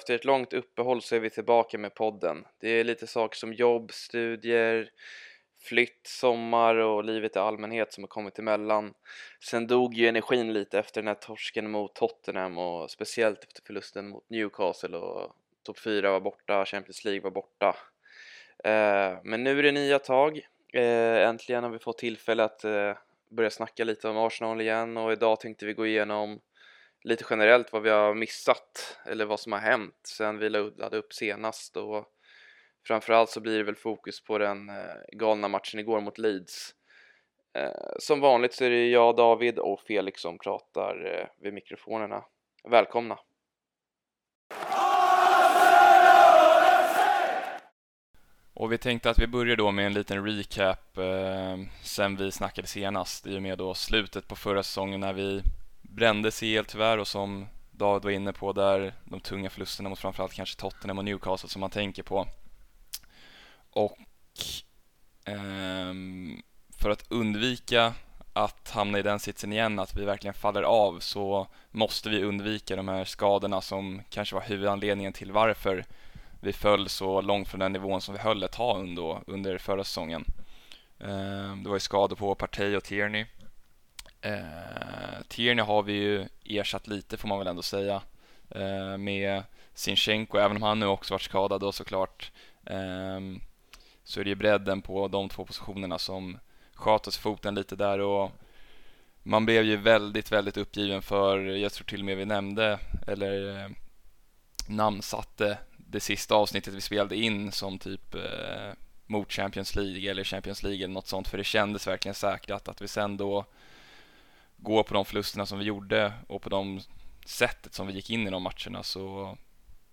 efter ett långt uppehåll så är vi tillbaka med podden. Det är lite saker som jobb, studier, flytt, sommar och livet i allmänhet som har kommit emellan. Sen dog ju energin lite efter den här torsken mot Tottenham och speciellt efter förlusten mot Newcastle och topp 4 var borta, Champions League var borta. Eh, men nu är det nya tag. Eh, äntligen har vi fått tillfälle att eh, börja snacka lite om Arsenal igen och idag tänkte vi gå igenom lite generellt vad vi har missat eller vad som har hänt sen vi laddade upp senast och framförallt så blir det väl fokus på den eh, galna matchen igår mot Leeds. Eh, som vanligt så är det jag, David och Felix som pratar eh, vid mikrofonerna. Välkomna! Och vi tänkte att vi börjar då med en liten recap eh, sen vi snackade senast i och med då slutet på förra säsongen när vi brände CL tyvärr och som David var inne på där de tunga förlusterna mot framförallt kanske Tottenham och Newcastle som man tänker på. Och eh, för att undvika att hamna i den sitsen igen, att vi verkligen faller av, så måste vi undvika de här skadorna som kanske var huvudanledningen till varför vi föll så långt från den nivån som vi höll ett tag under, under förra säsongen. Ehm, det var ju skador på Partey och Tierney. Eh, Tierney har vi ju ersatt lite får man väl ändå säga eh, med Sinchenko, även om han nu också varit skadad då såklart. Eh, så är det ju bredden på de två positionerna som sköt oss foten lite där och man blev ju väldigt, väldigt uppgiven för, jag tror till och med vi nämnde, eller eh, namnsatte det sista avsnittet vi spelade in som typ eh, mot Champions League eller Champions League eller något sånt för det kändes verkligen säkrat att vi sen då gå på de förlusterna som vi gjorde och på de sättet som vi gick in i de matcherna så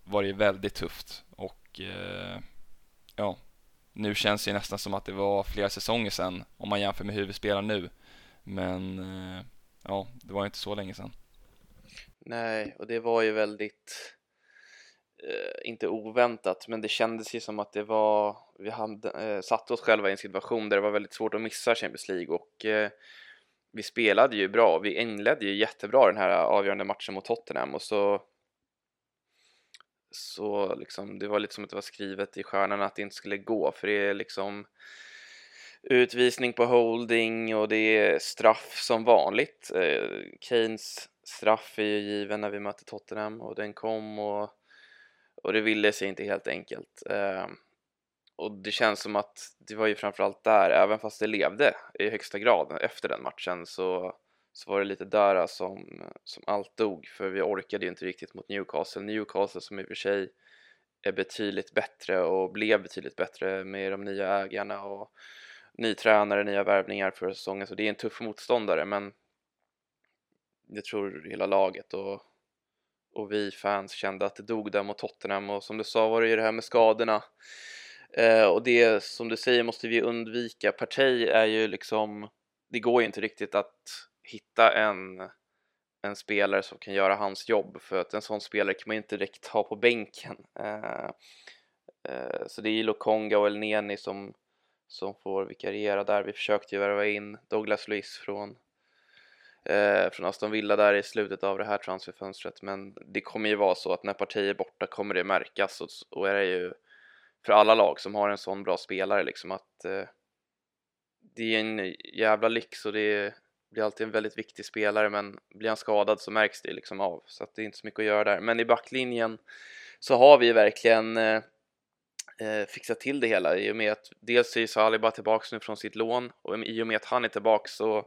var det ju väldigt tufft och eh, ja, nu känns det nästan som att det var flera säsonger sedan om man jämför med hur vi spelar nu. Men eh, ja, det var inte så länge sedan. Nej, och det var ju väldigt eh, inte oväntat, men det kändes ju som att det var vi hade, eh, satte oss själva i en situation där det var väldigt svårt att missa Champions League och eh, vi spelade ju bra. Vi inledde ju jättebra den här avgörande matchen mot Tottenham och så så liksom, det var lite som att det var skrivet i stjärnorna att det inte skulle gå för det är liksom utvisning på holding och det är straff som vanligt. Eh, Keynes straff är ju given när vi mötte Tottenham och den kom och, och det ville sig inte helt enkelt. Eh, och det känns som att det var ju framförallt där, även fast det levde i högsta grad efter den matchen så, så var det lite där som, som allt dog. För vi orkade ju inte riktigt mot Newcastle. Newcastle som i och för sig är betydligt bättre och blev betydligt bättre med de nya ägarna och ny tränare, nya värvningar för säsongen. Så det är en tuff motståndare men jag tror hela laget och, och vi fans kände att det dog där mot Tottenham. Och som du sa var det ju det här med skadorna. Eh, och det som du säger måste vi undvika. Partey är ju liksom, det går ju inte riktigt att hitta en, en spelare som kan göra hans jobb för att en sån spelare kan man inte direkt ha på bänken. Eh, eh, så det är ju Lokonga och Elneni som, som får vikariera där. Vi försökte ju värva in Douglas Luiz från eh, från Aston Villa där i slutet av det här transferfönstret men det kommer ju vara så att när Partey är borta kommer det märkas och, och är det ju för alla lag som har en sån bra spelare liksom att eh, det är en jävla lyx och det blir alltid en väldigt viktig spelare men blir han skadad så märks det liksom av så att det är inte så mycket att göra där. Men i backlinjen så har vi verkligen eh, eh fixat till det hela i och med att dels är Saliba tillbaks nu från sitt lån och i och med att han är tillbaks så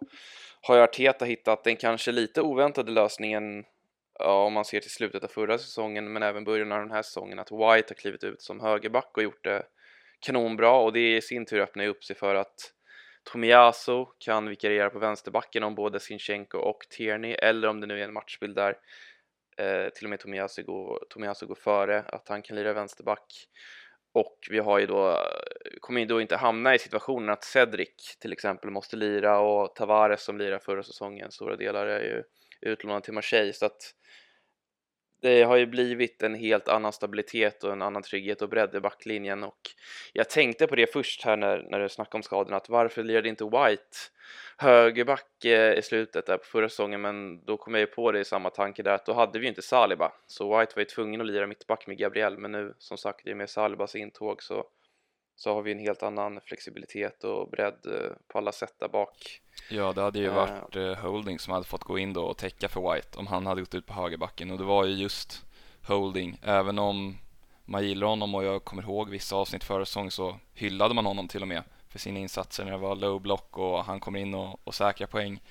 har ju Arteta hittat den kanske lite oväntade lösningen ja, om man ser till slutet av förra säsongen men även början av den här säsongen att White har klivit ut som högerback och gjort det kanonbra. Och det i sin tur öppnar upp sig för att Tomiyasu kan vikariera på vänsterbacken om både Sinchenko och Tierney eller om det nu är en matchbild där eh, till och med Tomiyasu går, Tomiyasu går före att han kan lira vänsterback. Och vi har ju då, kommer ju då inte hamna i situationen att Cedric till exempel måste lira och Tavares som lirar förra säsongen, stora delar är ju utlånad till Marseille så att det har ju blivit en helt annan stabilitet och en annan trygghet och bredd i backlinjen. Och jag tänkte på det först här när, när du snackade om skadorna att varför lirade inte White högerback eh, i slutet där på förra säsongen? Men då kom jag ju på det i samma tanke där att då hade vi ju inte Saliba. Så White var ju tvungen att lira mittback med Gabriel men nu som sagt i och med Salibas intåg så så har vi en helt annan flexibilitet och bredd eh, på alla sätt där bak. Ja, det hade ju varit uh, Holding som hade fått gå in då och täcka för White om han hade gått ut på högerbacken och det var ju just Holding, även om man gillar honom och jag kommer ihåg vissa avsnitt förra säsong så hyllade man honom till och med för sina insatser när det var low block och han kommer in och, och säkrar poäng.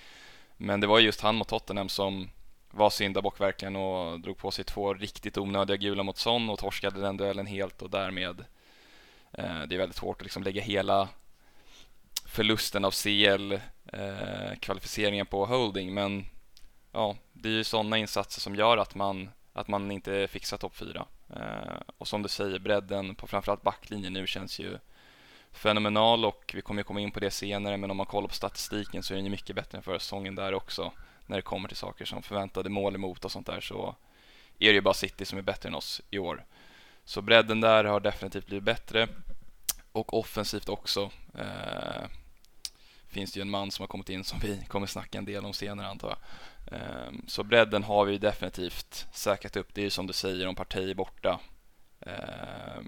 Men det var just han mot Tottenham som var syndabock verkligen och drog på sig två riktigt onödiga gula mot Son och torskade den duellen helt och därmed eh, Eh, det är väldigt svårt att liksom lägga hela förlusten av CL-kvalificeringen eh, på holding men ja, det är ju sådana insatser som gör att man, att man inte fixar topp 4. Eh, och som du säger, bredden på framförallt backlinjen nu känns ju fenomenal och vi kommer komma in på det senare men om man kollar på statistiken så är den ju mycket bättre än förra säsongen där också när det kommer till saker som förväntade mål emot och sånt där så är det ju bara City som är bättre än oss i år. Så bredden där har definitivt blivit bättre och offensivt också. Eh, finns det ju en man som har kommit in som vi kommer snacka en del om senare antar jag. Eh, så bredden har vi definitivt säkrat upp. Det är ju som du säger, om Partey är borta eh,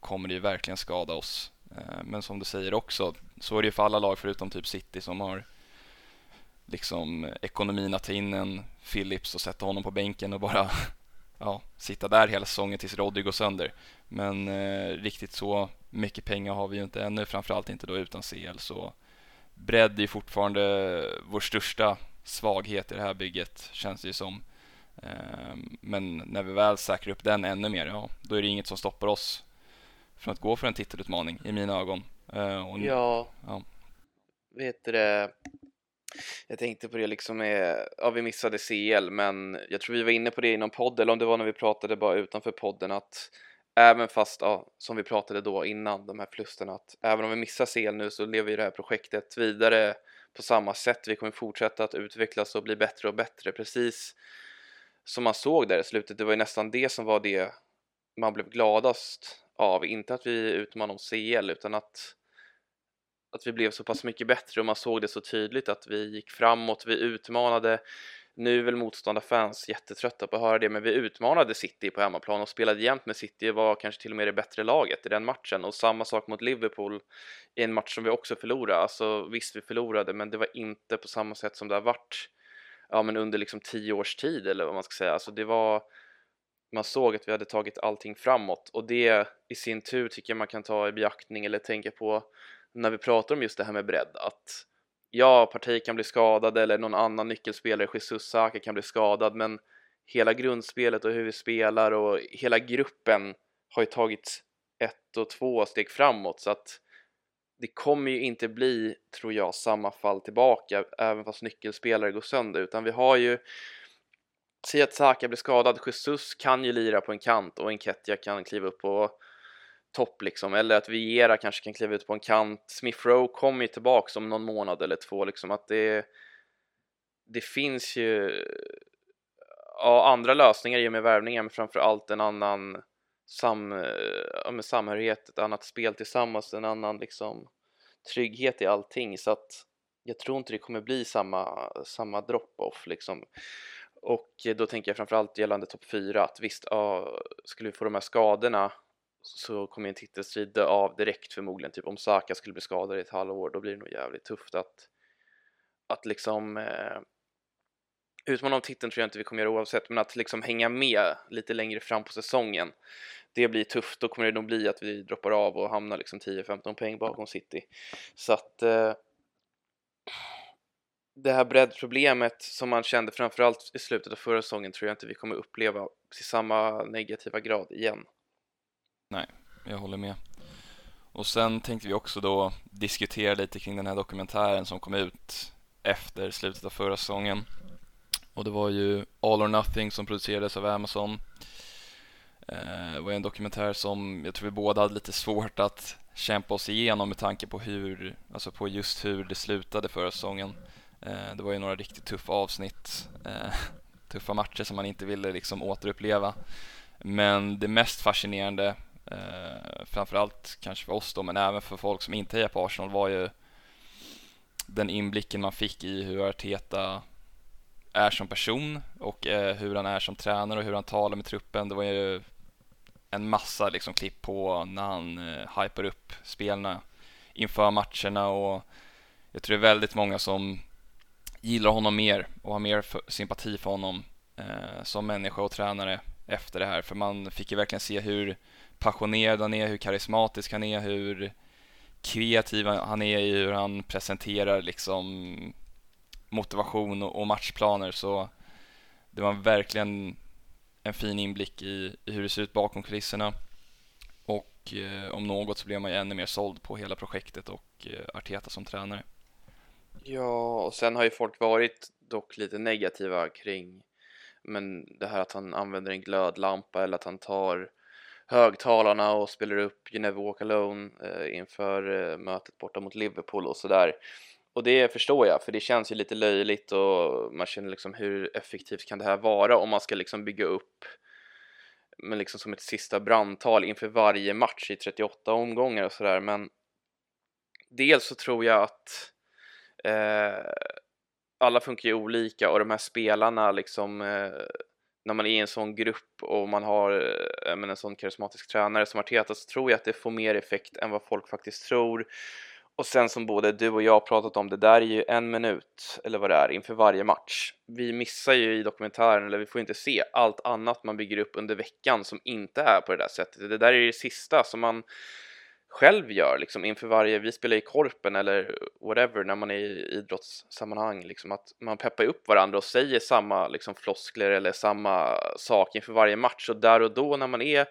kommer det ju verkligen skada oss. Eh, men som du säger också, så är det ju för alla lag förutom typ City som har liksom ekonomin att ta in en Phillips och sätta honom på bänken och bara ja, sitta där hela säsongen tills Roddy går sönder. Men eh, riktigt så mycket pengar har vi ju inte ännu, framförallt inte då utan CL. Så bredd är fortfarande vår största svaghet i det här bygget, känns det ju som. Eh, men när vi väl säkrar upp den ännu mer, ja, då är det inget som stoppar oss från att gå för en titelutmaning i mina ögon. Eh, och, ja, ja, vet du det? Jag tänkte på det liksom med, ja vi missade CL men jag tror vi var inne på det inom podden, podd eller om det var när vi pratade bara utanför podden att även fast, ja, som vi pratade då innan de här förlusterna att även om vi missar CL nu så lever ju det här projektet vidare på samma sätt. Vi kommer fortsätta att utvecklas och bli bättre och bättre precis som man såg där i slutet. Det var ju nästan det som var det man blev gladast av, inte att vi utmanade om CL utan att att vi blev så pass mycket bättre och man såg det så tydligt att vi gick framåt, vi utmanade nu är väl motståndarfans jättetrötta på att höra det, men vi utmanade City på hemmaplan och spelade jämt med City och var kanske till och med det bättre laget i den matchen och samma sak mot Liverpool i en match som vi också förlorade. Alltså visst, vi förlorade, men det var inte på samma sätt som det har varit ja, men under liksom tio års tid eller vad man ska säga. Alltså det var man såg att vi hade tagit allting framåt och det i sin tur tycker jag man kan ta i beaktning eller tänka på när vi pratar om just det här med bredd att ja, Partey kan bli skadad eller någon annan nyckelspelare, Jesus Saka kan bli skadad men hela grundspelet och hur vi spelar och hela gruppen har ju tagit ett och två steg framåt så att det kommer ju inte bli, tror jag, samma fall tillbaka även fast nyckelspelare går sönder utan vi har ju Säg att Saka blir skadad, Jesus kan ju lira på en kant och Enketia kan kliva upp och topp liksom, eller att Viera kanske kan kliva ut på en kant. Smith Rowe kommer ju tillbaks om någon månad eller två liksom, att det det finns ju ja, andra lösningar i och med värvningar, men framför allt en annan sam, ja, med samhörighet, ett annat spel tillsammans, en annan liksom trygghet i allting så att jag tror inte det kommer bli samma, samma drop-off liksom. Och då tänker jag framförallt gällande topp 4 att visst, ja, skulle vi få de här skadorna så kommer en titelstrid dö av direkt förmodligen. Typ om Saka skulle bli skadad i ett halvår, då blir det nog jävligt tufft att, att liksom eh, utmana om titeln tror jag inte vi kommer göra oavsett, men att liksom hänga med lite längre fram på säsongen, det blir tufft. Då kommer det nog bli att vi droppar av och hamnar liksom 10-15 poäng bakom City. Så att eh, det här breddproblemet som man kände framförallt i slutet av förra säsongen tror jag inte vi kommer uppleva i samma negativa grad igen. Nej, jag håller med. Och sen tänkte vi också då diskutera lite kring den här dokumentären som kom ut efter slutet av förra säsongen. Och det var ju All or Nothing som producerades av Amazon. Eh, det var en dokumentär som jag tror vi båda hade lite svårt att kämpa oss igenom med tanke på hur, alltså på just hur det slutade förra säsongen. Eh, det var ju några riktigt tuffa avsnitt. Eh, tuffa matcher som man inte ville liksom återuppleva. Men det mest fascinerande, eh, framförallt kanske för oss då, men även för folk som inte hejar på Arsenal var ju den inblicken man fick i hur Arteta är som person och eh, hur han är som tränare och hur han talar med truppen. Det var ju en massa liksom klipp på när han eh, hypar upp spelarna inför matcherna och jag tror det är väldigt många som gillar honom mer och har mer för, sympati för honom eh, som människa och tränare efter det här för man fick ju verkligen se hur passionerad han är, hur karismatisk han är, hur kreativ han är i hur han presenterar liksom motivation och matchplaner så det var verkligen en fin inblick i, hur det ser ut bakom kulisserna och eh, om något så blev man ju ännu mer såld på hela projektet och eh, Arteta som tränare. Ja, och sen har ju folk varit dock lite negativa kring men det här att han använder en glödlampa eller att han tar högtalarna och spelar upp You Never Walk Alone eh, inför eh, mötet borta mot Liverpool och sådär. Och det förstår jag, för det känns ju lite löjligt och man känner liksom hur effektivt kan det här vara om man ska liksom bygga upp men liksom som ett sista brandtal inför varje match i 38 omgångar och sådär men dels så tror jag att eh, alla funkar ju olika och de här spelarna liksom eh, när man är i en sån grupp och man har eh, menar, en sån karismatisk tränare som Arteta så tror jag att det får mer effekt än vad folk faktiskt tror och sen som både du och jag pratat om, det där är ju en minut, eller vad det är, inför varje match. Vi missar ju i dokumentären, eller vi får inte se allt annat man bygger upp under veckan som inte är på det där sättet. Det där är det sista som man själv gör liksom inför varje, vi spelar i korpen eller whatever när man är i idrottssammanhang liksom att man peppar upp varandra och säger samma liksom floskler eller samma sak inför varje match och där och då när man är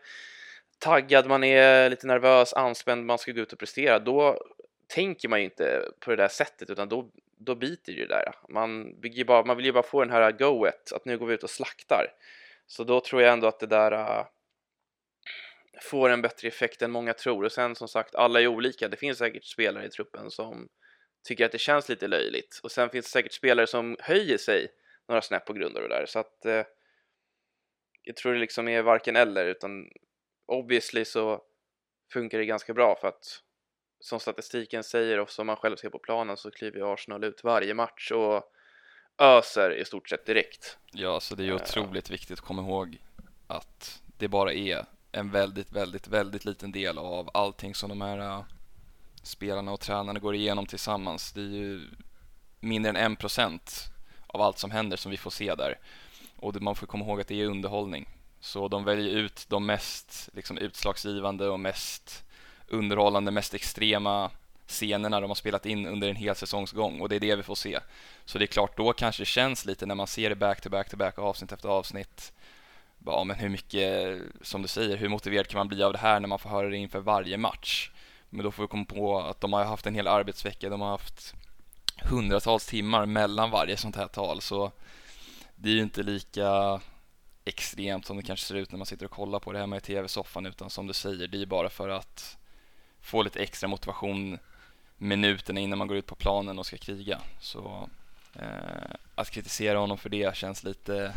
taggad, man är lite nervös, anspänd, man ska gå ut och prestera, då tänker man ju inte på det där sättet utan då, då biter det där. Man, bygger bara, man vill ju bara få den här goet, att nu går vi ut och slaktar. Så då tror jag ändå att det där äh, får en bättre effekt än många tror. Och sen som sagt, alla är olika. Det finns säkert spelare i truppen som tycker att det känns lite löjligt. Och sen finns det säkert spelare som höjer sig några snäpp på grund av det där. Så att uh, jag tror det liksom är varken eller utan obviously så funkar det ganska bra för att som statistiken säger och som man själv ser på planen så kliver Arsenal ut varje match och öser i stort sett direkt. Ja, så det är ju otroligt viktigt att komma ihåg att det bara är en väldigt, väldigt, väldigt liten del av allting som de här äh, spelarna och tränarna går igenom tillsammans. Det är ju mindre än en procent av allt som händer som vi får se där. Och man får komma ihåg att det är underhållning. Så de väljer ut de mest liksom, utslagsgivande och mest underhållande, mest extrema scenerna de har spelat in under en hel säsongsgång och det är det vi får se. Så det är klart, då kanske det känns lite när man ser det back to back to back, avsnitt efter avsnitt. Ja, men hur mycket, som du säger, hur motiverad kan man bli av det här när man får höra det inför varje match? Men då får vi komma på att de har haft en hel arbetsvecka, de har haft hundratals timmar mellan varje sånt här tal, så det är ju inte lika extremt som det kanske ser ut när man sitter och kollar på det hemma i tv-soffan, utan som du säger, det är bara för att få lite extra motivation minuterna innan man går ut på planen och ska kriga. Så eh, att kritisera honom för det känns lite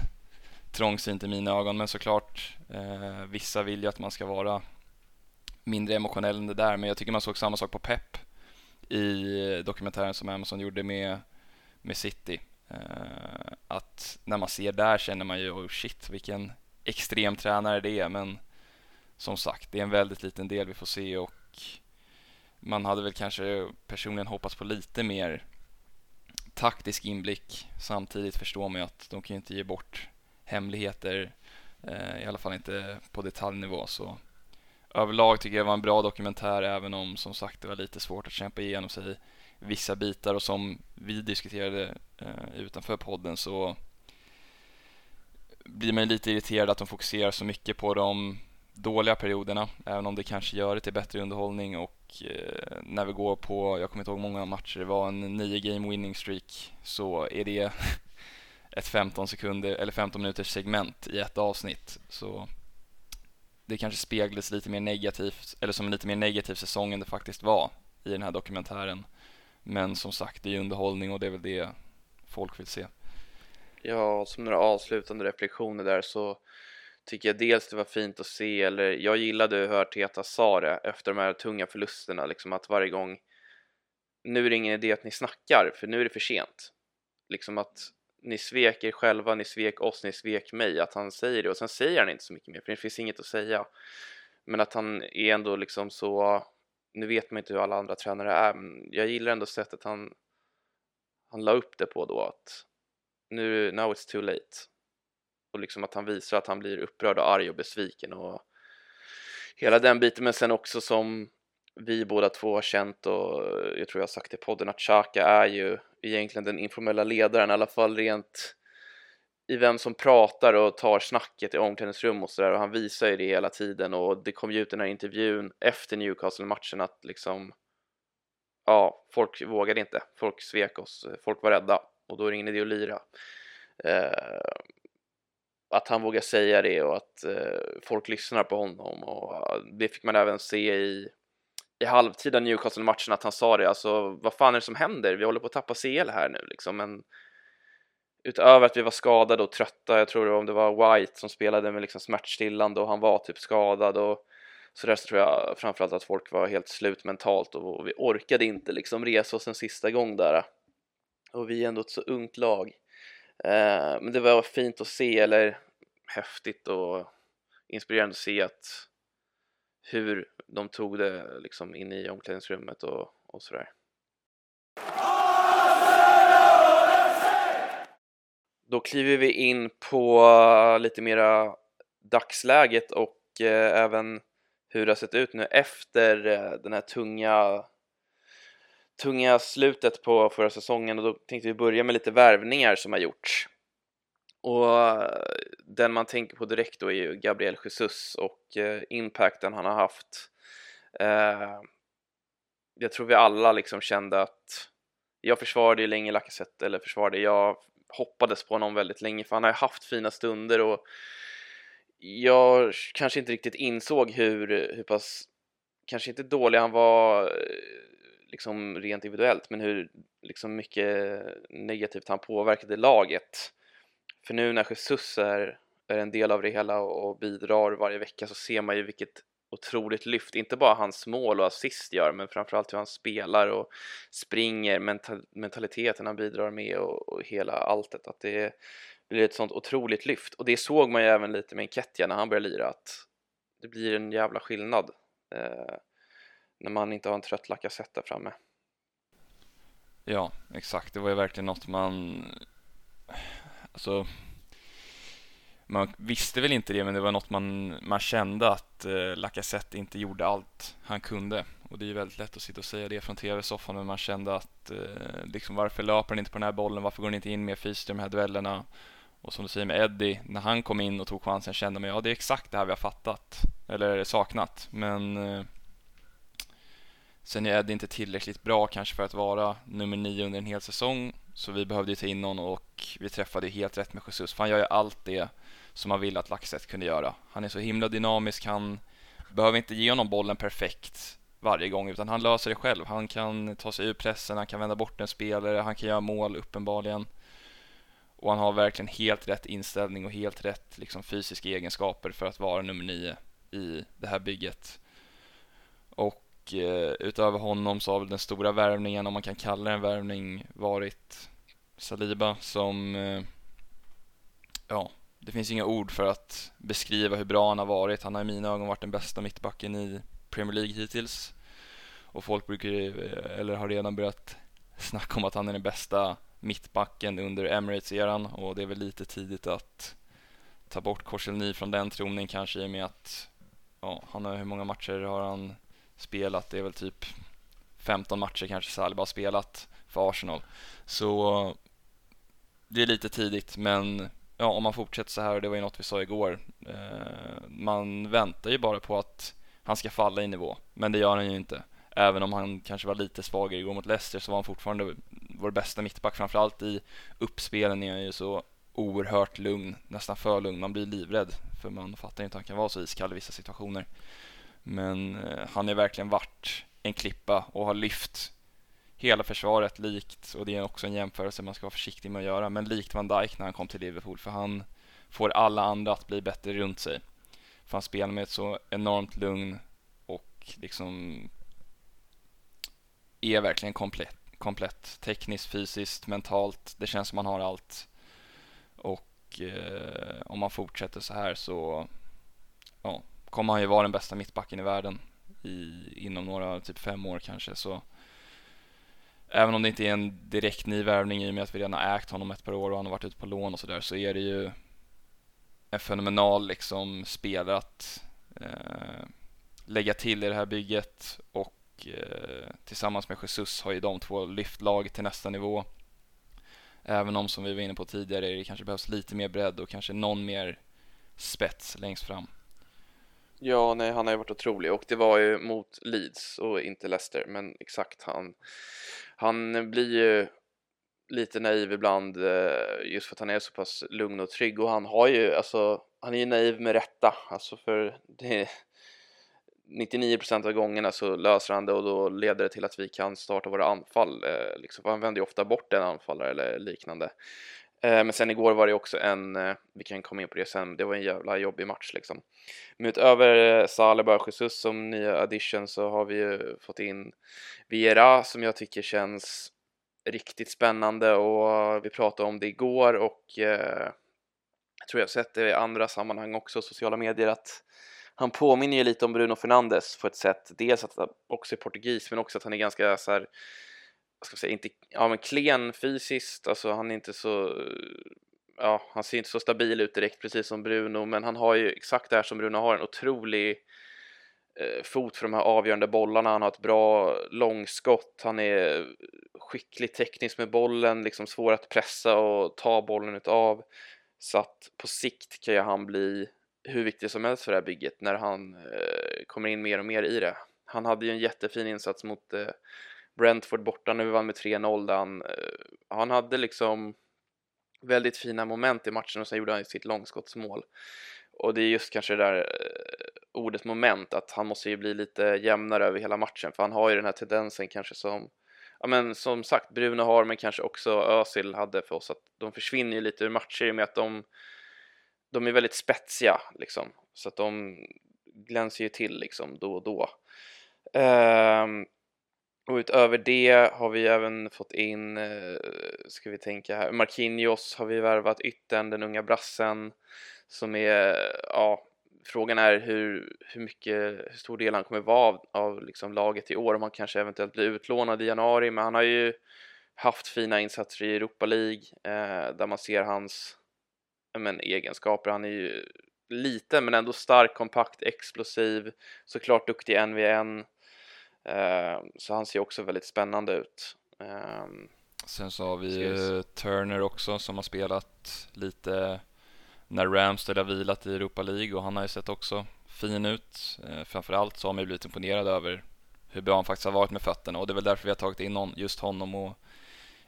trångsynt i mina ögon. Men såklart, eh, vissa vill ju att man ska vara mindre emotionell än det där. Men jag tycker man såg samma sak på Pep i dokumentären som Amazon gjorde med, med City. Eh, att när man ser där känner man ju, oh shit, vilken extrem tränare det är. Men som sagt, det är en väldigt liten del vi får se och man hade väl kanske personligen hoppats på lite mer taktisk inblick. Samtidigt förstår man ju att de kan ju inte ge bort hemligheter, eh, i alla fall inte på detaljnivå. Så överlag tycker jag det var en bra dokumentär även om som sagt det var lite svårt att kämpa igenom sig vissa bitar och som vi diskuterade eh, utanför podden så blir man lite irriterad att de fokuserar så mycket på de dåliga perioderna, även om det kanske gör det till bättre underhållning och eh, när vi går på, jag kommer inte ihåg många matcher, det var en 9 game winning streak, så är det ett 15 sekunder eller 15 minuters segment i ett avsnitt. Så det kanske speglades lite mer negativt, eller som en lite mer negativ säsong än det faktiskt var i den här dokumentären. Men som sagt, det är underhållning och det är väl det folk vill se. Ja, som några avslutande reflektioner där så tycker jag dels det var fint att se, eller jag gillade hur Arteta sa det efter de här tunga förlusterna, liksom att varje gång nu är det ingen idé att ni snackar, för nu är det för sent. Liksom att ni svek er själva, ni svek oss, ni svek mig, att han säger det och sen säger han inte så mycket mer, för det finns inget att säga. Men att han är ändå liksom så, nu vet man inte hur alla andra tränare är, men jag gillar ändå sättet han, han la upp det på då, att nu, now it's too late. Och liksom att han visar att han blir upprörd och arg och besviken och hela den biten, men sen också som vi båda två har känt och jag tror jag har sagt i podden att Xhaka är ju egentligen den informella ledaren, i alla fall rent i vem som pratar och tar snacket i omklädningsrum och sådär. Och han visar ju det hela tiden och det kom ju ut den här intervjun efter Newcastle-matchen att liksom ja, folk vågade inte, folk svek oss, folk var rädda. Och då är det ingen idé att lira. Eh, att han vågar säga det och att eh, folk lyssnar på honom och det fick man även se i i halvtid av Newcastle-matchen att han sa det, alltså vad fan är det som händer? Vi håller på att tappa CL här nu liksom, men utöver att vi var skadade och trötta, jag tror om det var White som spelade med liksom smärtstillande och han var typ skadad och så där så tror jag framförallt att folk var helt slut mentalt och vi orkade inte liksom resa oss en sista gång där och vi är ändå ett så ungt lag eh, men det var fint att se eller häftigt och inspirerande att se att hur de tog det liksom in i omklädningsrummet och, och sådär. Då kliver vi in på eh, lite mera dagsläget och eh, även hur det har sett ut nu efter eh, den här tunga tunga slutet på förra säsongen och då tänkte vi börja med lite värvningar som har gjorts. Och eh, den man tänker på direkt då är ju Gabriel Jesus och eh, impacten han har haft. Eh, jag tror vi alla liksom kände att jag försvarade ju länge Lacazette, eller försvarade, jag hoppades på honom väldigt länge för han har ju haft fina stunder och jag kanske inte riktigt insåg hur, hur pass, kanske inte dålig han var eh, liksom rent individuellt, men hur liksom mycket negativt han påverkade laget. För nu när Jesus är, är en del av det hela och bidrar varje vecka så ser man ju vilket otroligt lyft, inte bara hans mål och assist gör, men framförallt hur han spelar och springer, mental, mentaliteten han bidrar med och, och hela alltet, att det blir ett sånt otroligt lyft. Och det såg man ju även lite med Enketia när han började lira, att det blir en jävla skillnad eh, när man inte har en trött Lacazette där framme. Ja, exakt. Det var ju verkligen något man alltså man visste väl inte det, men det var något man, man kände att eh, Lacazette inte gjorde allt han kunde. Och det är ju väldigt lätt att sitta och säga det från tv-soffan, men man kände att eh, liksom varför löper han inte på den här bollen? Varför går han inte in mer fysiskt i de här duellerna? Och som du säger med Eddie, när han kom in och tog chansen kände man ja, det är exakt det här vi har fattat, eller saknat. Men eh, sen är Eddie inte tillräckligt bra kanske för att vara nummer nio under en hel säsong så vi behövde ju ta in någon och vi träffade helt rätt med Jesus. För han gör ju allt det som man vill att Laxet kunde göra. Han är så himla dynamisk, han behöver inte ge honom bollen perfekt varje gång utan han löser det själv. Han kan ta sig ur pressen, han kan vända bort en spelare, han kan göra mål uppenbarligen. Och han har verkligen helt rätt inställning och helt rätt liksom, fysiska egenskaper för att vara nummer nio i det här bygget. Och eh, utöver honom så har väl den stora värvningen, om man kan kalla det en värvning, varit Saliba som, eh, ja, det finns inga ord för att beskriva hur bra han har varit. Han har i mina ögon varit den bästa mittbacken i Premier League hittills. Och folk brukar, eller har redan börjat snacka om att han är den bästa mittbacken under Emirates-eran och det är väl lite tidigt att ta bort Korselny från den tronen kanske i och med att ja, han har, hur många matcher har han spelat? Det är väl typ 15 matcher kanske Saliba har spelat för Arsenal. Så det är lite tidigt, men ja, om man fortsätter så här, och det var ju något vi sa igår, eh, man väntar ju bara på att han ska falla i nivå, men det gör han ju inte. Även om han kanske var lite svagare igår mot Leicester så var han fortfarande vår bästa mittback, framförallt i uppspelen är han ju så oerhört lugn, nästan för lugn. Man blir livrädd för man fattar inte att han kan vara så iskall i vissa situationer. Men eh, han är verkligen varit en klippa och har lyft hela försvaret likt, och det är också en jämförelse man ska vara försiktig med att göra, men likt Van Dijk när han kom till Liverpool, för han får alla andra att bli bättre runt sig. För han spelar med ett så enormt lugn och liksom är verkligen komplett, komplett tekniskt, fysiskt, mentalt. Det känns som man har allt. Och eh, om man fortsätter så här så ja, kommer han ju vara den bästa mittbacken i världen i, inom några, typ fem år kanske. Så även om det inte är en direkt ny värvning i och med att vi redan har ägt honom ett par år och han har varit ute på lån och sådär så är det ju en fenomenal liksom spelare att eh, lägga till i det här bygget och eh, tillsammans med Jesus har ju de två lyft laget till nästa nivå. Även om som vi var inne på tidigare det kanske behövs lite mer bredd och kanske någon mer spets längst fram. Ja, nej, han har ju varit otrolig. Och det var ju mot Leeds och inte Leicester, men exakt han. Han blir ju lite naiv ibland eh, just för att han är så pass lugn och trygg. Och han har ju alltså han är ju naiv med rätta. Alltså för det 99% av gångerna så löser han det och då leder det till att vi kan starta våra anfall eh, liksom, han vänder ju ofta bort en anfallare eller liknande. Eh, men sen igår var det också en, eh, vi kan komma in på det sen, det var en jävla jobbig match liksom men utöver eh, Saliba och Jesus som nya addition så har vi ju fått in Viera som jag tycker känns riktigt spännande och vi pratade om det igår och eh, jag tror jag sett det i andra sammanhang också, sociala medier, att han påminner ju lite om Bruno Fernandes på ett sätt. Dels att han också är portugis, men också att han är ganska så här, vad ska jag säga, inte, ja men klen fysiskt, alltså han är inte så, ja, han ser inte så stabil ut direkt, precis som Bruno, men han har ju exakt det här som Bruno har, en otrolig Eh, fot för de här avgörande bollarna, han har ett bra långskott, han är skicklig tekniskt med bollen, liksom svår att pressa och ta bollen utav. Så att på sikt kan ju han bli hur viktig som helst för det här bygget när han eh, kommer in mer och mer i det. Han hade ju en jättefin insats mot eh, Brentford borta när vi vann med 3-0 där han, eh, han hade liksom väldigt fina moment i matchen och sen gjorde han sitt långskottsmål. Och det är just kanske det där eh, ordet moment, att han måste ju bli lite jämnare över hela matchen, för han har ju den här tendensen kanske som Ja men som sagt, Bruno har, men kanske också Özil hade för oss, att de försvinner ju lite ur matcher i och med att de, de är väldigt spetsiga liksom, så att de glänser ju till liksom då och då. Um, och utöver det har vi även fått in, eh, ska vi tänka här, Marquinhos har vi värvat yttern, den unga brassen som är, ja, frågan är hur, hur mycket, hur stor del han kommer vara av, av liksom laget i år, om han kanske eventuellt blir utlånad i januari, men han har ju haft fina insatser i Europa League eh, där man ser hans men, egenskaper. Han är ju liten men ändå stark, kompakt, explosiv, såklart duktig en vid en. Eh, så han ser också väldigt spännande ut. Eh, Sen så har vi ju Turner också som har spelat lite när Ramsdale har vilat i Europa League och han har ju sett också fin ut. Eh, framförallt så har man ju blivit imponerad över hur bra han faktiskt har varit med fötterna och det är väl därför vi har tagit in just honom och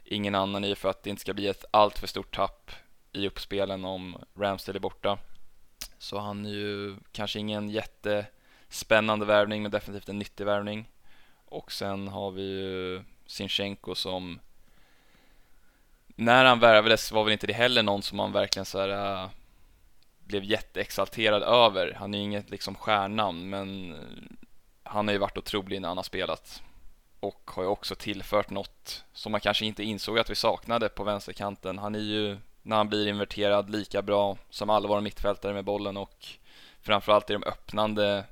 ingen annan i för att det inte ska bli ett alltför stort tapp i uppspelen om Ramsdale är borta. Så han är ju kanske ingen jättespännande värvning men definitivt en nyttig värvning. Och sen har vi ju Sinchenko som när han värvades var väl inte det heller någon som man verkligen så här, äh, blev jätteexalterad över. Han är ju inget liksom stjärnnamn men äh, han har ju varit otrolig när han har spelat och har ju också tillfört något som man kanske inte insåg att vi saknade på vänsterkanten. Han är ju när han blir inverterad lika bra som alla våra mittfältare med bollen och framförallt i de öppnande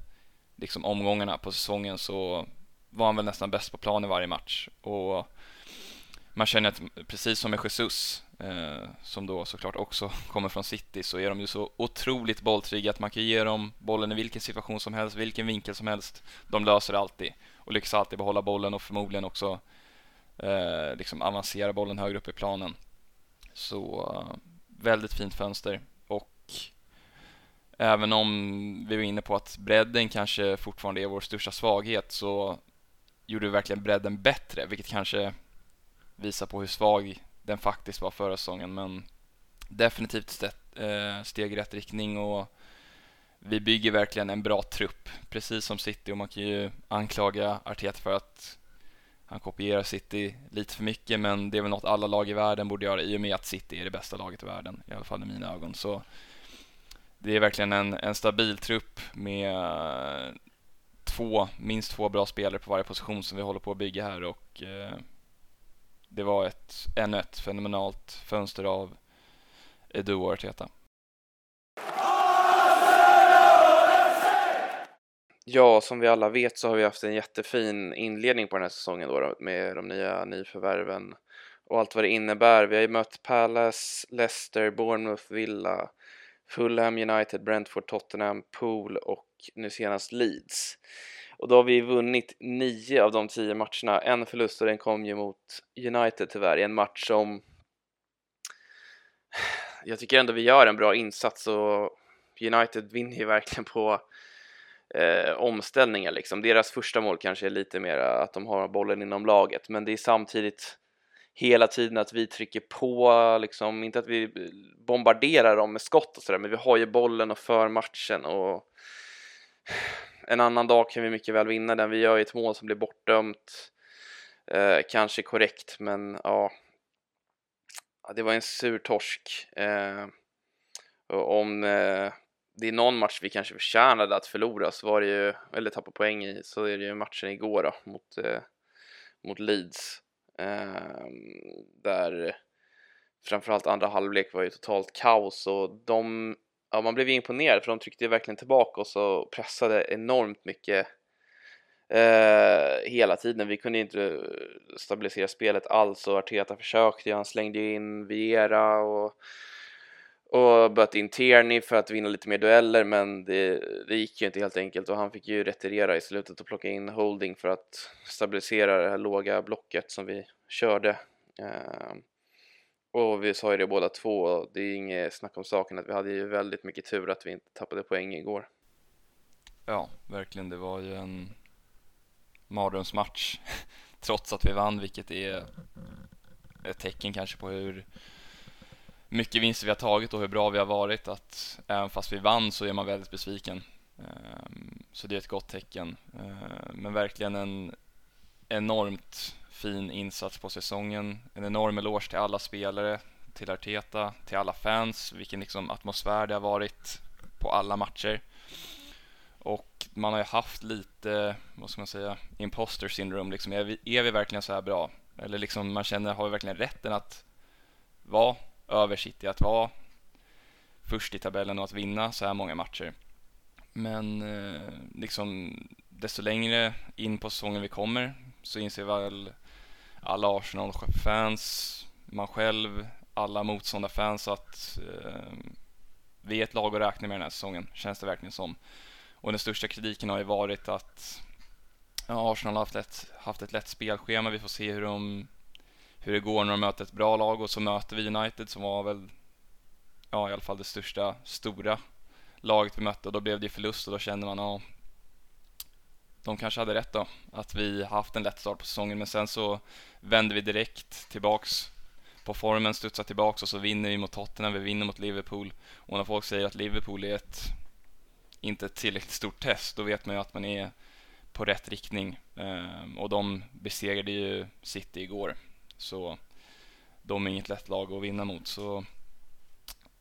liksom, omgångarna på säsongen så var han väl nästan bäst på plan i varje match och man känner att precis som med Jesus eh, som då såklart också kommer från City så är de ju så otroligt bolltrygga att man kan ge dem bollen i vilken situation som helst, vilken vinkel som helst. De löser det alltid och lyckas alltid behålla bollen och förmodligen också eh, liksom avancera bollen högre upp i planen. Så eh, väldigt fint fönster och även om vi var inne på att bredden kanske fortfarande är vår största svaghet så gjorde vi verkligen bredden bättre, vilket kanske visar på hur svag den faktiskt var förra säsongen. Men definitivt eh, steg i rätt riktning och vi bygger verkligen en bra trupp, precis som City och man kan ju anklaga Arteta för att han kopierar City lite för mycket men det är väl något alla lag i världen borde göra i och med att City är det bästa laget i världen, i alla fall i mina ögon. Så det är verkligen en, en stabil trupp med två, minst två bra spelare på varje position som vi håller på att bygga här och eh, det var ett, ännu ett fenomenalt fönster av Edu och Arteta. Ja, som vi alla vet så har vi haft en jättefin inledning på den här säsongen då, med de nya nyförvärven och allt vad det innebär. Vi har ju mött Palace, Leicester, Bournemouth, Villa, Fulham, United, Brentford, Tottenham, Pool och nu senast Leeds. Och då har vi vunnit nio av de tio matcherna. En förlust och den kom ju mot United tyvärr i en match som jag tycker ändå vi gör en bra insats och United vinner ju verkligen på eh, omställningar liksom. Deras första mål kanske är lite mer att de har bollen inom laget, men det är samtidigt hela tiden att vi trycker på, liksom, inte att vi bombarderar dem med skott och sådär, men vi har ju bollen och för matchen och en annan dag kan vi mycket väl vinna den. Vi gör ju ett mål som blir bortdömt, eh, kanske korrekt, men ja, det var en sur torsk. Eh, om eh, det är någon match vi kanske förtjänade att förlora så var det ju, eller tappa poäng i, så är det ju matchen igår då mot, eh, mot Leeds. Eh, där framförallt andra halvlek var ju totalt kaos och de, ja man blev ju imponerad för de tryckte ju verkligen tillbaka oss och pressade enormt mycket eh, hela tiden. Vi kunde inte eh, stabilisera spelet alls och Arteta försökte ju, han slängde ju in Viera och och böt in Tierney för att vinna lite mer dueller men det, det, gick ju inte helt enkelt och han fick ju retirera i slutet och plocka in Holding för att stabilisera det här låga blocket som vi körde. Ehm, och vi sa ju det båda två, och det är inget snack om saken att vi hade ju väldigt mycket tur att vi inte tappade poäng igår. Ja, verkligen. Det var ju en mardrömsmatch trots att vi vann, vilket är ett tecken kanske på hur mycket vinster vi har tagit och hur bra vi har varit att även fast vi vann så är man väldigt besviken. Ehm, så det är ett gott tecken. Ehm, men verkligen en enormt fin insats på säsongen. En enorm eloge till alla spelare, till Arteta, till alla fans, vilken liksom atmosfär det har varit på alla matcher. Och man har ju haft lite, vad ska man säga, imposter syndrome liksom. Är vi, är vi verkligen så här bra? Eller liksom man känner, har vi verkligen rätten att vara över City att vara först i tabellen och att vinna så här många matcher. Men eh, liksom desto längre in på säsongen vi kommer så inser väl alla Arsenal-fans, man själv, alla motståndarfans att eh, vi är ett lag att räkna med den här säsongen, känns det verkligen som. Och den största kritiken har ju varit att ja, Arsenal har haft ett, haft ett lätt spelschema, vi får se hur de hur det går när de möter ett bra lag och så möter vi United som var väl ja i alla fall det största stora laget vi mötte och då blev det förlust och då kände man ja de kanske hade rätt då att vi haft en lätt start på säsongen. Men sen så vände vi direkt tillbaks på formen, studsar tillbaks och så vinner vi mot Tottenham, vi vinner mot Liverpool. Och när folk säger att Liverpool är ett inte ett tillräckligt stort test då vet man ju att man är på rätt riktning. Ehm, och de besegrade ju City igår så de är inget lätt lag att vinna mot. Så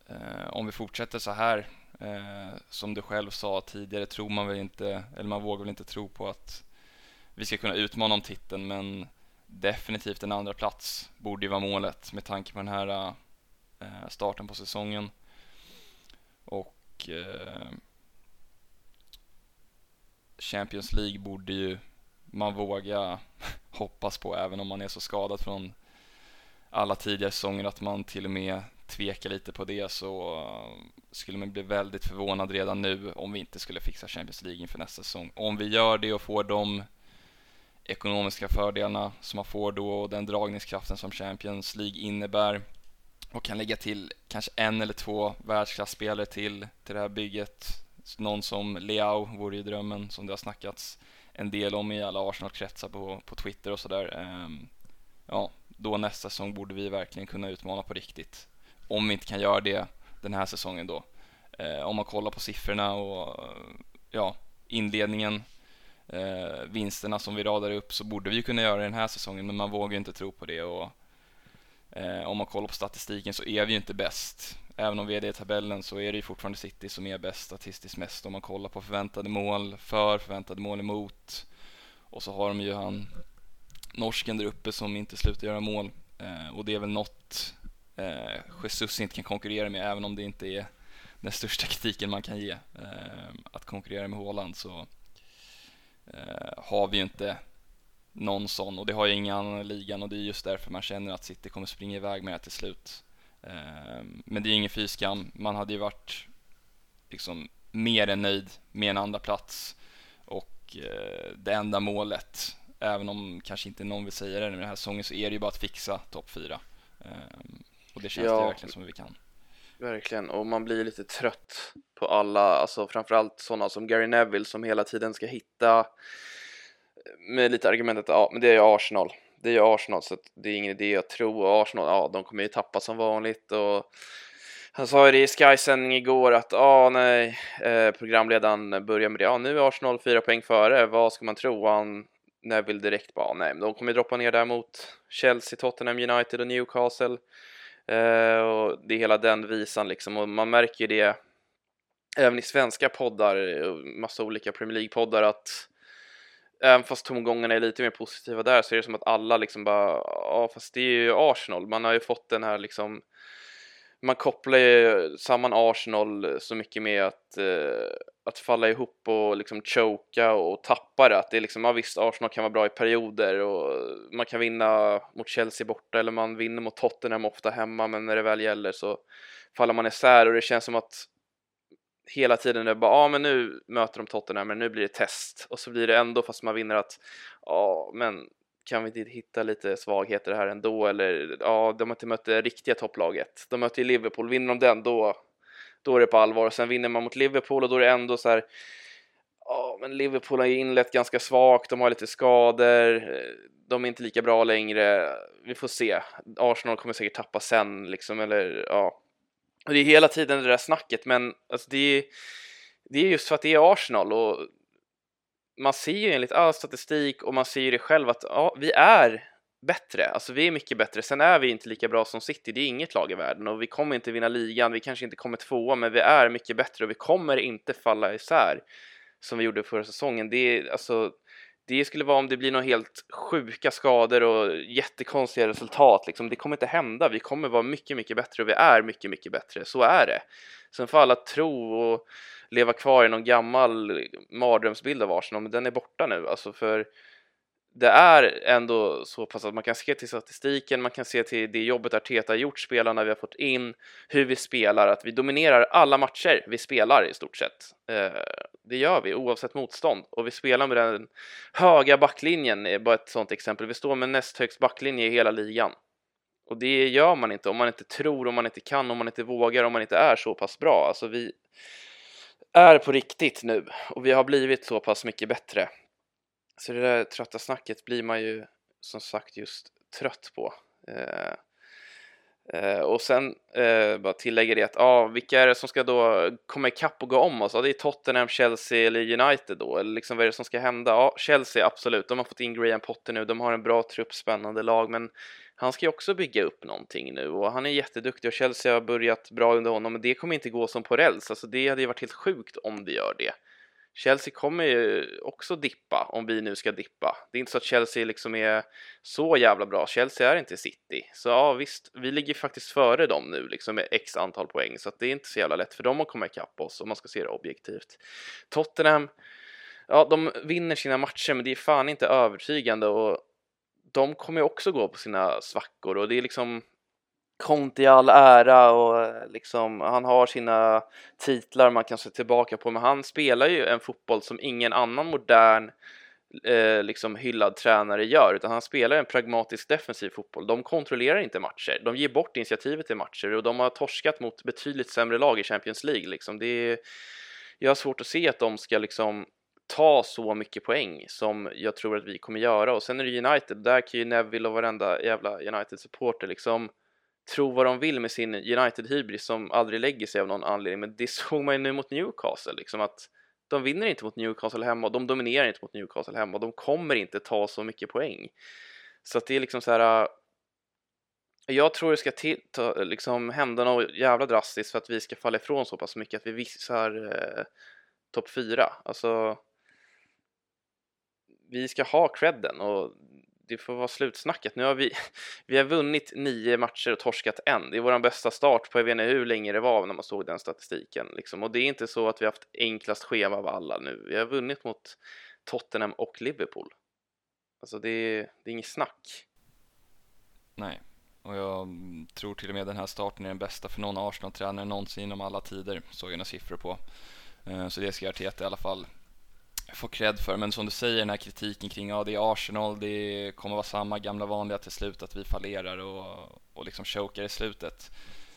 eh, om vi fortsätter så här, eh, som du själv sa tidigare, tror man väl inte, eller man vågar väl inte tro på att vi ska kunna utmana om titeln, men definitivt en andra plats borde ju vara målet med tanke på den här eh, starten på säsongen. Och eh, Champions League borde ju man vågar hoppas på även om man är så skadad från alla tidigare säsonger att man till och med tvekar lite på det så skulle man bli väldigt förvånad redan nu om vi inte skulle fixa Champions League inför nästa säsong. Om vi gör det och får de ekonomiska fördelarna som man får då och den dragningskraften som Champions League innebär och kan lägga till kanske en eller två världsklasspelare till till det här bygget. Någon som Leao vore ju drömmen som det har snackats en del om i alla Arsenal-kretsar på, på Twitter och sådär. Ehm, ja, då nästa säsong borde vi verkligen kunna utmana på riktigt. Om vi inte kan göra det den här säsongen då. Ehm, om man kollar på siffrorna och ja, inledningen eh, vinsterna som vi radar upp så borde vi kunna göra det den här säsongen men man vågar ju inte tro på det och eh, om man kollar på statistiken så är vi ju inte bäst. Även om vi är det i tabellen så är det ju fortfarande City som är bäst statistiskt mest om man kollar på förväntade mål för, förväntade mål emot och så har de ju han norsken där uppe som inte slutar göra mål eh, och det är väl något eh, Jesus inte kan konkurrera med även om det inte är den största kritiken man kan ge. Eh, att konkurrera med Håland så eh, har vi ju inte någon sån och det har ju ingen annan i ligan och det är just därför man känner att City kommer springa iväg med det till slut. Eh, men det är ingen fyskam, man hade ju varit liksom mer än nöjd med en andra plats och eh, det enda målet, även om kanske inte någon vill säga det den här säsongen, så är det ju bara att fixa topp 4. Och det känns ja. det verkligen som vi kan. Verkligen, och man blir lite trött på alla, alltså framförallt sådana som Gary Neville som hela tiden ska hitta med lite argumentet, ja men det är ju Arsenal, det är ju Arsenal så det är ingen idé att tro och Arsenal, ja de kommer ju tappa som vanligt och han sa ju det i Sky-sändning igår att ja nej, eh, programledaren börjar med det, ja nu är Arsenal fyra poäng före, vad ska man tro? Han Neville direkt bara, nej men de kommer droppa ner där mot Chelsea, Tottenham United och Newcastle. Eh, och det är hela den visan liksom. Och man märker det även i svenska poddar, massa olika Premier League-poddar att även fast tongångarna är lite mer positiva där så är det som att alla liksom bara, ja fast det är ju Arsenal, man har ju fått den här liksom man kopplar ju samman Arsenal så mycket med att, eh, att falla ihop och liksom choka och tappa det. Att det är liksom, ja visst, Arsenal kan vara bra i perioder och man kan vinna mot Chelsea borta eller man vinner mot Tottenham ofta hemma, men när det väl gäller så faller man isär och det känns som att hela tiden är bara, ja men nu möter de Tottenham, men nu blir det test och så blir det ändå fast man vinner att, ja men kan vi inte hitta lite svagheter här ändå eller ja, de har inte mött det riktiga topplaget. De möter ju Liverpool, vinner de den då, då är det på allvar. Och sen vinner man mot Liverpool och då är det ändå så här ja, men Liverpool har ju inlett ganska svagt, de har lite skador, de är inte lika bra längre. Vi får se. Arsenal kommer säkert tappa sen liksom, eller ja. Och det är hela tiden det där snacket, men alltså det är, det är just för att det är Arsenal och man ser ju enligt all statistik och man ser ju det själv att ja, vi är bättre, alltså vi är mycket bättre. Sen är vi inte lika bra som City, det är inget lag i världen och vi kommer inte vinna ligan, vi kanske inte kommer tvåa, men vi är mycket bättre och vi kommer inte falla isär som vi gjorde förra säsongen. Det är alltså det skulle vara om det blir några helt sjuka skador och jättekonstiga resultat. Liksom. Det kommer inte hända. Vi kommer vara mycket, mycket bättre och vi är mycket, mycket bättre. Så är det. Sen får alla tro och leva kvar i någon gammal mardrömsbild av Arsenal, men den är borta nu. Alltså för det är ändå så pass att man kan se till statistiken, man kan se till det jobbet Arteta har gjort, spelarna vi har fått in, hur vi spelar, att vi dominerar alla matcher vi spelar i stort sett. Eh, det gör vi oavsett motstånd och vi spelar med den höga backlinjen är bara ett sådant exempel. Vi står med näst högst backlinje i hela ligan och det gör man inte om man inte tror, om man inte kan, om man inte vågar, om man inte är så pass bra. Alltså vi är på riktigt nu och vi har blivit så pass mycket bättre. Så det där trötta snacket blir man ju som sagt just trött på. Eh, eh, och sen eh, bara tillägger det att ah, vilka är det som ska då komma ikapp och gå om oss? Ah, det är Tottenham, Chelsea eller United då? Eller liksom vad är det som ska hända? Ja, Chelsea absolut, de har fått in Graham Potter nu, de har en bra trupp, spännande lag, men han ska ju också bygga upp någonting nu och han är jätteduktig och Chelsea har börjat bra under honom men det kommer inte gå som på räls, alltså det hade ju varit helt sjukt om det gör det. Chelsea kommer ju också dippa om vi nu ska dippa. Det är inte så att Chelsea liksom är så jävla bra. Chelsea är inte City. Så ja, visst, vi ligger faktiskt före dem nu liksom med x antal poäng så att det är inte så jävla lätt för dem att komma ikapp oss om man ska se det objektivt. Tottenham, ja, de vinner sina matcher men det är fan inte övertygande och de kommer ju också gå på sina svackor och det är liksom Conte i all ära och eh, liksom han har sina titlar man kan se tillbaka på men han spelar ju en fotboll som ingen annan modern eh, liksom hyllad tränare gör utan han spelar en pragmatisk defensiv fotboll. De kontrollerar inte matcher, de ger bort initiativet i matcher och de har torskat mot betydligt sämre lag i Champions League liksom. Det är, jag har svårt att se att de ska liksom ta så mycket poäng som jag tror att vi kommer göra och sen är det United, där kan ju Neville och varenda jävla United-supporter liksom tro vad de vill med sin United-hybris som aldrig lägger sig av någon anledning men det såg man ju nu mot Newcastle liksom att De vinner inte mot Newcastle hemma och de dominerar inte mot Newcastle hemma och de kommer inte ta så mycket poäng. Så att det är liksom så här. Äh, jag tror det ska till, ta, liksom hända något jävla drastiskt för att vi ska falla ifrån så pass mycket att vi visar eh, topp 4, Alltså. Vi ska ha credden och det får vara slutsnacket. Nu har vi, vi har vunnit nio matcher och torskat en. Det är vår bästa start på jag vet inte hur länge det var när man såg den statistiken. Liksom. Och det är inte så att vi har haft enklast schema av alla nu. Vi har vunnit mot Tottenham och Liverpool. Alltså det är, det är inget snack. Nej, och jag tror till och med den här starten är den bästa för någon Arsenal-tränare någonsin inom alla tider. Såg jag några siffror på. Eh, så det ska Arteta i alla fall få cred för. Men som du säger, den här kritiken kring ja, det är Arsenal, det kommer vara samma gamla vanliga till slut att vi fallerar och, och liksom chokar i slutet.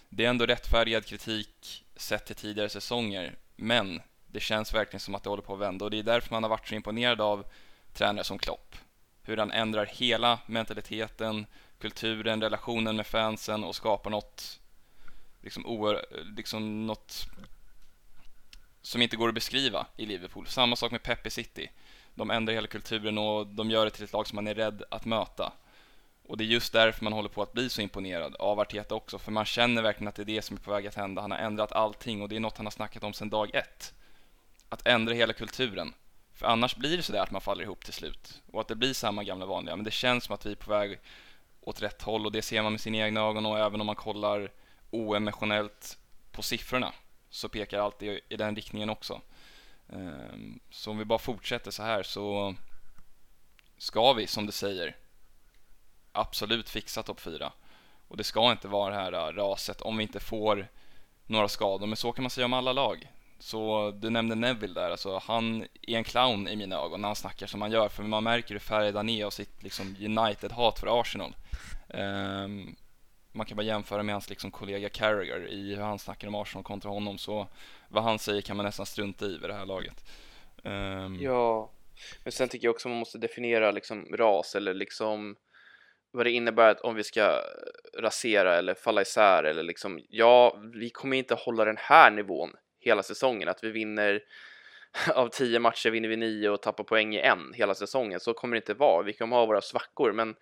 Det är ändå rättfärdigad kritik sett till tidigare säsonger, men det känns verkligen som att det håller på att vända och det är därför man har varit så imponerad av tränare som Klopp. Hur han ändrar hela mentaliteten, kulturen, relationen med fansen och skapar något liksom, oer, liksom något som inte går att beskriva i Liverpool. Samma sak med Pep City. De ändrar hela kulturen och de gör det till ett lag som man är rädd att möta. Och det är just därför man håller på att bli så imponerad av Arteta också, för man känner verkligen att det är det som är på väg att hända. Han har ändrat allting och det är något han har snackat om sedan dag ett. Att ändra hela kulturen. För annars blir det sådär att man faller ihop till slut och att det blir samma gamla vanliga. Men det känns som att vi är på väg åt rätt håll och det ser man med sina egna ögon och även om man kollar oemotionellt på siffrorna så pekar allt i, i den riktningen också. Ehm, så om vi bara fortsätter så här så ska vi, som du säger, absolut fixa topp 4. Och det ska inte vara det här äh, raset om vi inte får några skador, men så kan man säga om alla lag. Så du nämnde Neville där, alltså han är en clown i mina ögon när han snackar som han gör, för man märker hur färgad han är av sitt liksom, United-hat för Arsenal. Um, man kan bara jämföra med hans liksom kollega Carragher i hur han snackar om Arsenal kontra honom så vad han säger kan man nästan strunta i vid det här laget. Um... Ja, men sen tycker jag också man måste definiera liksom ras eller liksom vad det innebär att om vi ska rasera eller falla isär eller liksom ja, vi kommer inte hålla den här nivån hela säsongen, att vi vinner av tio matcher vinner vi nio och tappar poäng i en hela säsongen. Så kommer det inte vara. Vi kommer ha våra svackor, men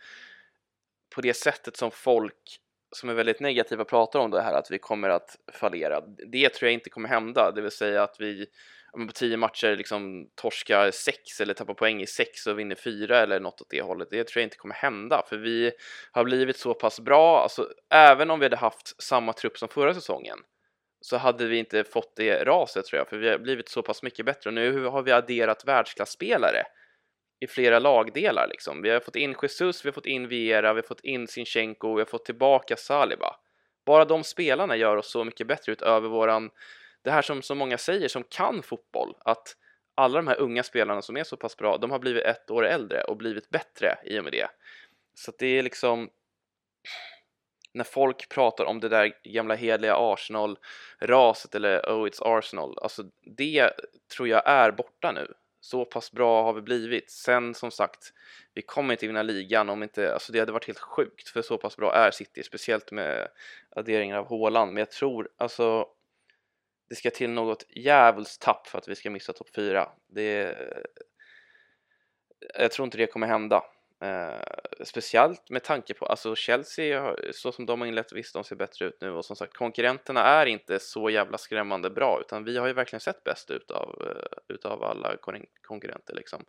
på det sättet som folk som är väldigt negativa pratar om det här att vi kommer att fallera. Det tror jag inte kommer hända, det vill säga att vi på tio matcher liksom torskar sex eller tappar poäng i sex och vinner fyra eller något åt det hållet. Det tror jag inte kommer hända, för vi har blivit så pass bra. Alltså, även om vi hade haft samma trupp som förra säsongen så hade vi inte fått det raset tror jag, för vi har blivit så pass mycket bättre. Och nu har vi adderat världsklasspelare i flera lagdelar liksom. Vi har fått in Jesus, vi har fått in Viera, vi har fått in Sinchenko, vi har fått tillbaka Saliba. Bara de spelarna gör oss så mycket bättre utöver våran, det här som så många säger som kan fotboll, att alla de här unga spelarna som är så pass bra, de har blivit ett år äldre och blivit bättre i och med det. Så att det är liksom när folk pratar om det där gamla hedliga Arsenal-raset eller oh it's Arsenal, alltså det tror jag är borta nu så pass bra har vi blivit. Sen som sagt, vi kommer inte vinna ligan om inte, alltså det hade varit helt sjukt för så pass bra är City, speciellt med adderingen av Håland. Men jag tror alltså det ska till något djävulskt tapp för att vi ska missa topp 4. Det, jag tror inte det kommer hända. Eh, speciellt med tanke på, alltså Chelsea, så som de har inlett, visst de ser bättre ut nu och som sagt konkurrenterna är inte så jävla skrämmande bra utan vi har ju verkligen sett bäst ut av, eh, utav alla konkurrenter liksom.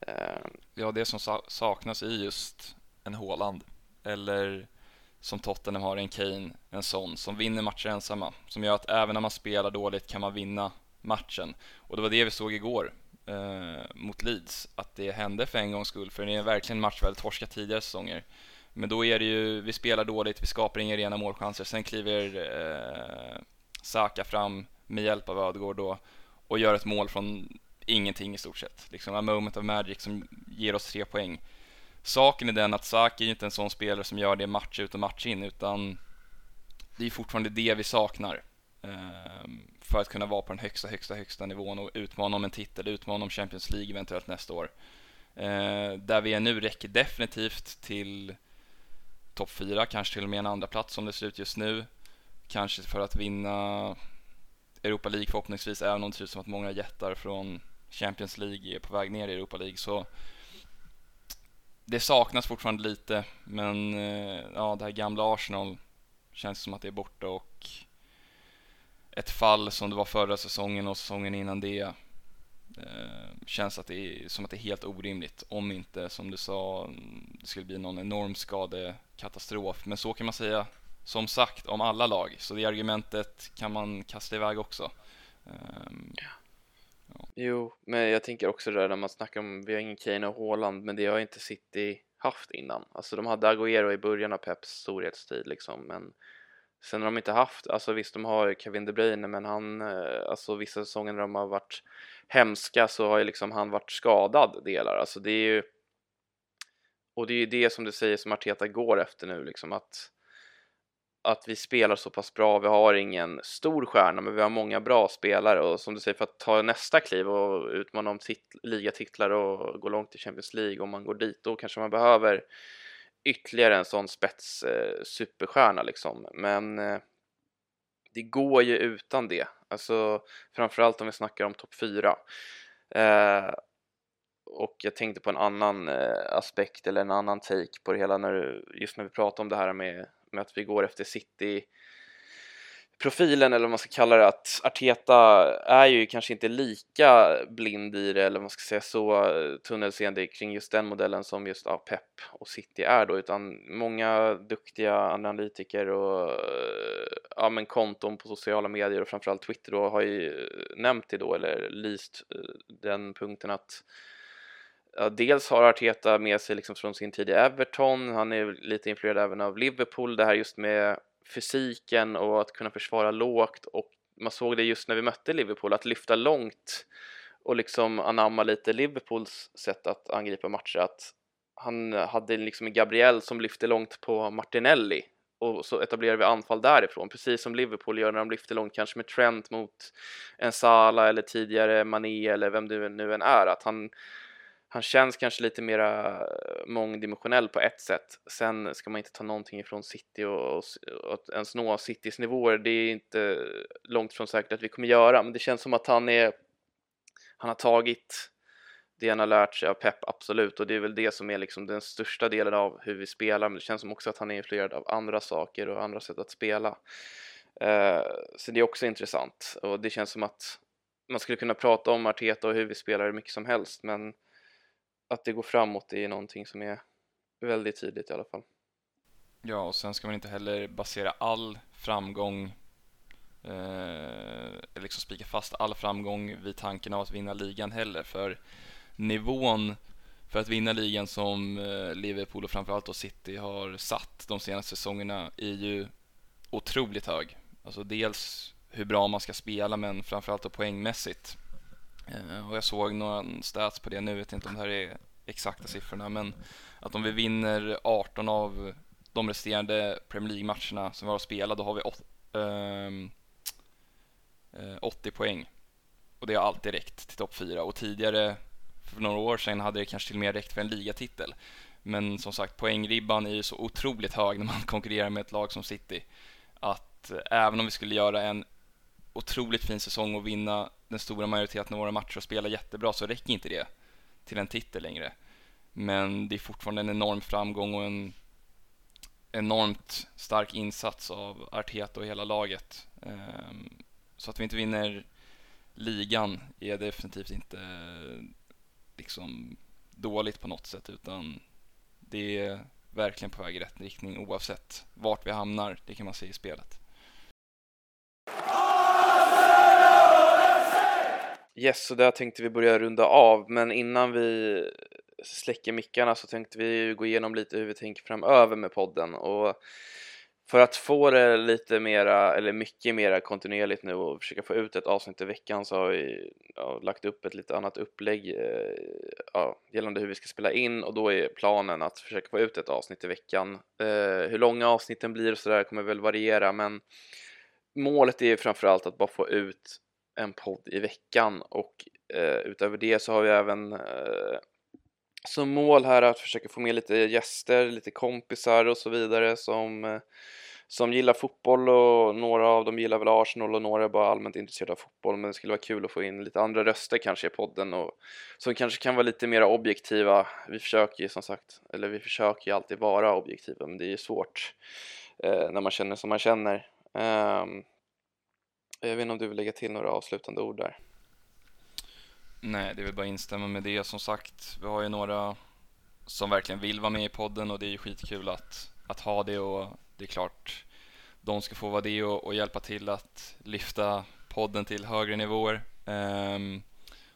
Eh, ja, det som saknas i just en Håland eller som Tottenham har en Kane, en sån som vinner matcher ensamma, som gör att även när man spelar dåligt kan man vinna matchen. Och det var det vi såg igår eh, mot Leeds att det hände för en gångs skull, för det är verkligen match vi hade torskat tidigare säsonger. Men då är det ju, vi spelar dåligt, vi skapar inga rena målchanser, sen kliver eh, Saka fram med hjälp av Ödegård då och gör ett mål från ingenting i stort sett. Liksom a moment of magic som ger oss tre poäng. Saken är den att Saka är inte en sån spelare som gör det match ut och match in, utan det är fortfarande det vi saknar. Um, för att kunna vara på den högsta, högsta, högsta nivån och utmana om en titel, utmana om Champions League eventuellt nästa år. Eh, där vi är nu räcker definitivt till topp 4, kanske till och med en andra plats som det ser ut just nu. Kanske för att vinna Europa League förhoppningsvis, även om det ser ut som att många jättar från Champions League är på väg ner i Europa League så det saknas fortfarande lite, men eh, ja, det här gamla Arsenal känns som att det är borta och ett fall som det var förra säsongen och säsongen innan det eh, känns att det är, som att det är helt orimligt om inte, som du sa, det skulle bli någon enorm skadekatastrof. Men så kan man säga, som sagt, om alla lag. Så det argumentet kan man kasta iväg också. Um, ja. Jo, men jag tänker också det där när man snackar om, vi har ingen Kane och Haaland, men det har inte City haft innan. Alltså de hade Agüero i början av Peps storhetstid liksom, men Sen har de inte haft, alltså visst de har Kevin De Bruyne men han, eh, alltså vissa säsonger när de har varit hemska så har ju liksom han varit skadad delar, alltså det är ju och det är ju det som du säger som Arteta går efter nu liksom att att vi spelar så pass bra, vi har ingen stor stjärna men vi har många bra spelare. Och som du säger för att ta nästa kliv och utmana om ligatitlar och gå långt i Champions League om man går dit då kanske man behöver ytterligare en sån spets eh, superstjärna liksom. Men eh, det går ju utan det. Alltså framförallt om vi snackar om topp 4. Eh, och jag tänkte på en annan eh, aspekt eller en annan take på det hela när, just när vi pratar om det här med, med att vi går efter City profilen eller vad man ska kalla det att Arteta är ju kanske inte lika blind i det eller vad man ska säga så tunnelseende kring just den modellen som just ja, Pep och City är då utan många duktiga analytiker och ja, men konton på sociala medier och framförallt Twitter då har ju nämnt det då eller lyst eh, den punkten att Ja, dels har Arteta med sig liksom från sin tid i Everton, han är lite influerad även av Liverpool, det här just med fysiken och att kunna försvara lågt och man såg det just när vi mötte Liverpool, att lyfta långt och liksom anamma lite Liverpools sätt att angripa matcher, att han hade liksom en Gabriel som lyfte långt på Martinelli och så etablerar vi anfall därifrån, precis som Liverpool gör när de lyfter långt, kanske med Trent mot en Sala eller tidigare Mané eller vem det nu än är, att han han känns kanske lite mera eh, mångdimensionell på ett sätt. Sen ska man inte ta någonting ifrån City och, och, och att ens nå Citys nivåer. Det är inte långt från säkert att vi kommer göra, men det känns som att han är. Han har tagit det han har lärt sig av Pep, absolut, och det är väl det som är liksom den största delen av hur vi spelar. Men det känns som också att han är influerad av andra saker och andra sätt att spela. Uh, så det är också intressant och det känns som att man skulle kunna prata om Arteta och hur vi spelar hur mycket som helst, men att det går framåt är någonting som är väldigt tydligt i alla fall. Ja, och sen ska man inte heller basera all framgång eh, liksom spika fast all framgång vid tanken av att vinna ligan heller, för nivån för att vinna ligan som eh, Liverpool och framförallt då City har satt de senaste säsongerna är ju otroligt hög. Alltså dels hur bra man ska spela men framförallt då poängmässigt. Eh, och jag såg några stats på det nu, vet inte om det här är exakta siffrorna, men att om vi vinner 18 av de resterande Premier League-matcherna som vi har att spela, då har vi 80 ehm, eh, poäng. Och det har alltid räckt till topp 4 och tidigare, för några år sedan, hade det kanske till och med räckt för en ligatitel. Men som sagt, poängribban är ju så otroligt hög när man konkurrerar med ett lag som City. Att eh, även om vi skulle göra en otroligt fin säsong och vinna den stora majoriteten av våra matcher och spelar jättebra så räcker inte det till en titel längre. Men det är fortfarande en enorm framgång och en enormt stark insats av Arteta och hela laget. Ehm, så att vi inte vinner ligan är definitivt inte liksom dåligt på något sätt utan det är verkligen på väg i rätt riktning oavsett vart vi hamnar, det kan man se i spelet. Yes, så där tänkte vi börja runda av, men innan vi släcker mickarna så tänkte vi gå igenom lite hur vi tänker framöver med podden och för att få det lite mera, eller mycket mera kontinuerligt nu och försöka få ut ett avsnitt i veckan så har vi ja, lagt upp ett lite annat upplägg eh, ja, gällande hur vi ska spela in och då är planen att försöka få ut ett avsnitt i veckan. Eh, hur långa avsnitten blir och sådär kommer väl variera men målet är framförallt att bara få ut en podd i veckan och eh, utöver det så har vi även eh, som mål här att försöka få med lite gäster, lite kompisar och så vidare som, eh, som gillar fotboll och några av dem gillar väl Arsenal och några är bara allmänt intresserade av fotboll men det skulle vara kul att få in lite andra röster kanske i podden och som kanske kan vara lite mer objektiva. Vi försöker ju som sagt, eller vi försöker ju alltid vara objektiva men det är ju svårt eh, när man känner som man känner. Um, jag vet inte om du vill lägga till några avslutande ord där? Nej, det är väl bara instämma med det. Som sagt, vi har ju några som verkligen vill vara med i podden och det är ju skitkul att, att ha det och det är klart de ska få vara det och, och hjälpa till att lyfta podden till högre nivåer. Um,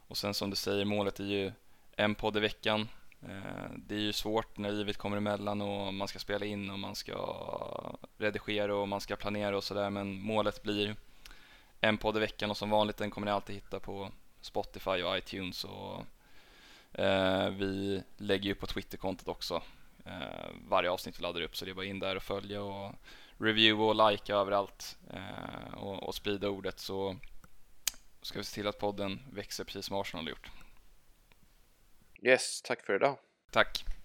och sen som du säger, målet är ju en podd i veckan. Uh, det är ju svårt när livet kommer emellan och man ska spela in och man ska redigera och man ska planera och sådär men målet blir en podd i veckan och som vanligt den kommer ni alltid hitta på Spotify och iTunes och eh, vi lägger ju på Twitterkontot också eh, varje avsnitt vi laddar upp så det är bara in där och följa och review och like överallt eh, och, och sprida ordet så ska vi se till att podden växer precis som Arsenal har gjort. Yes, tack för idag. Tack.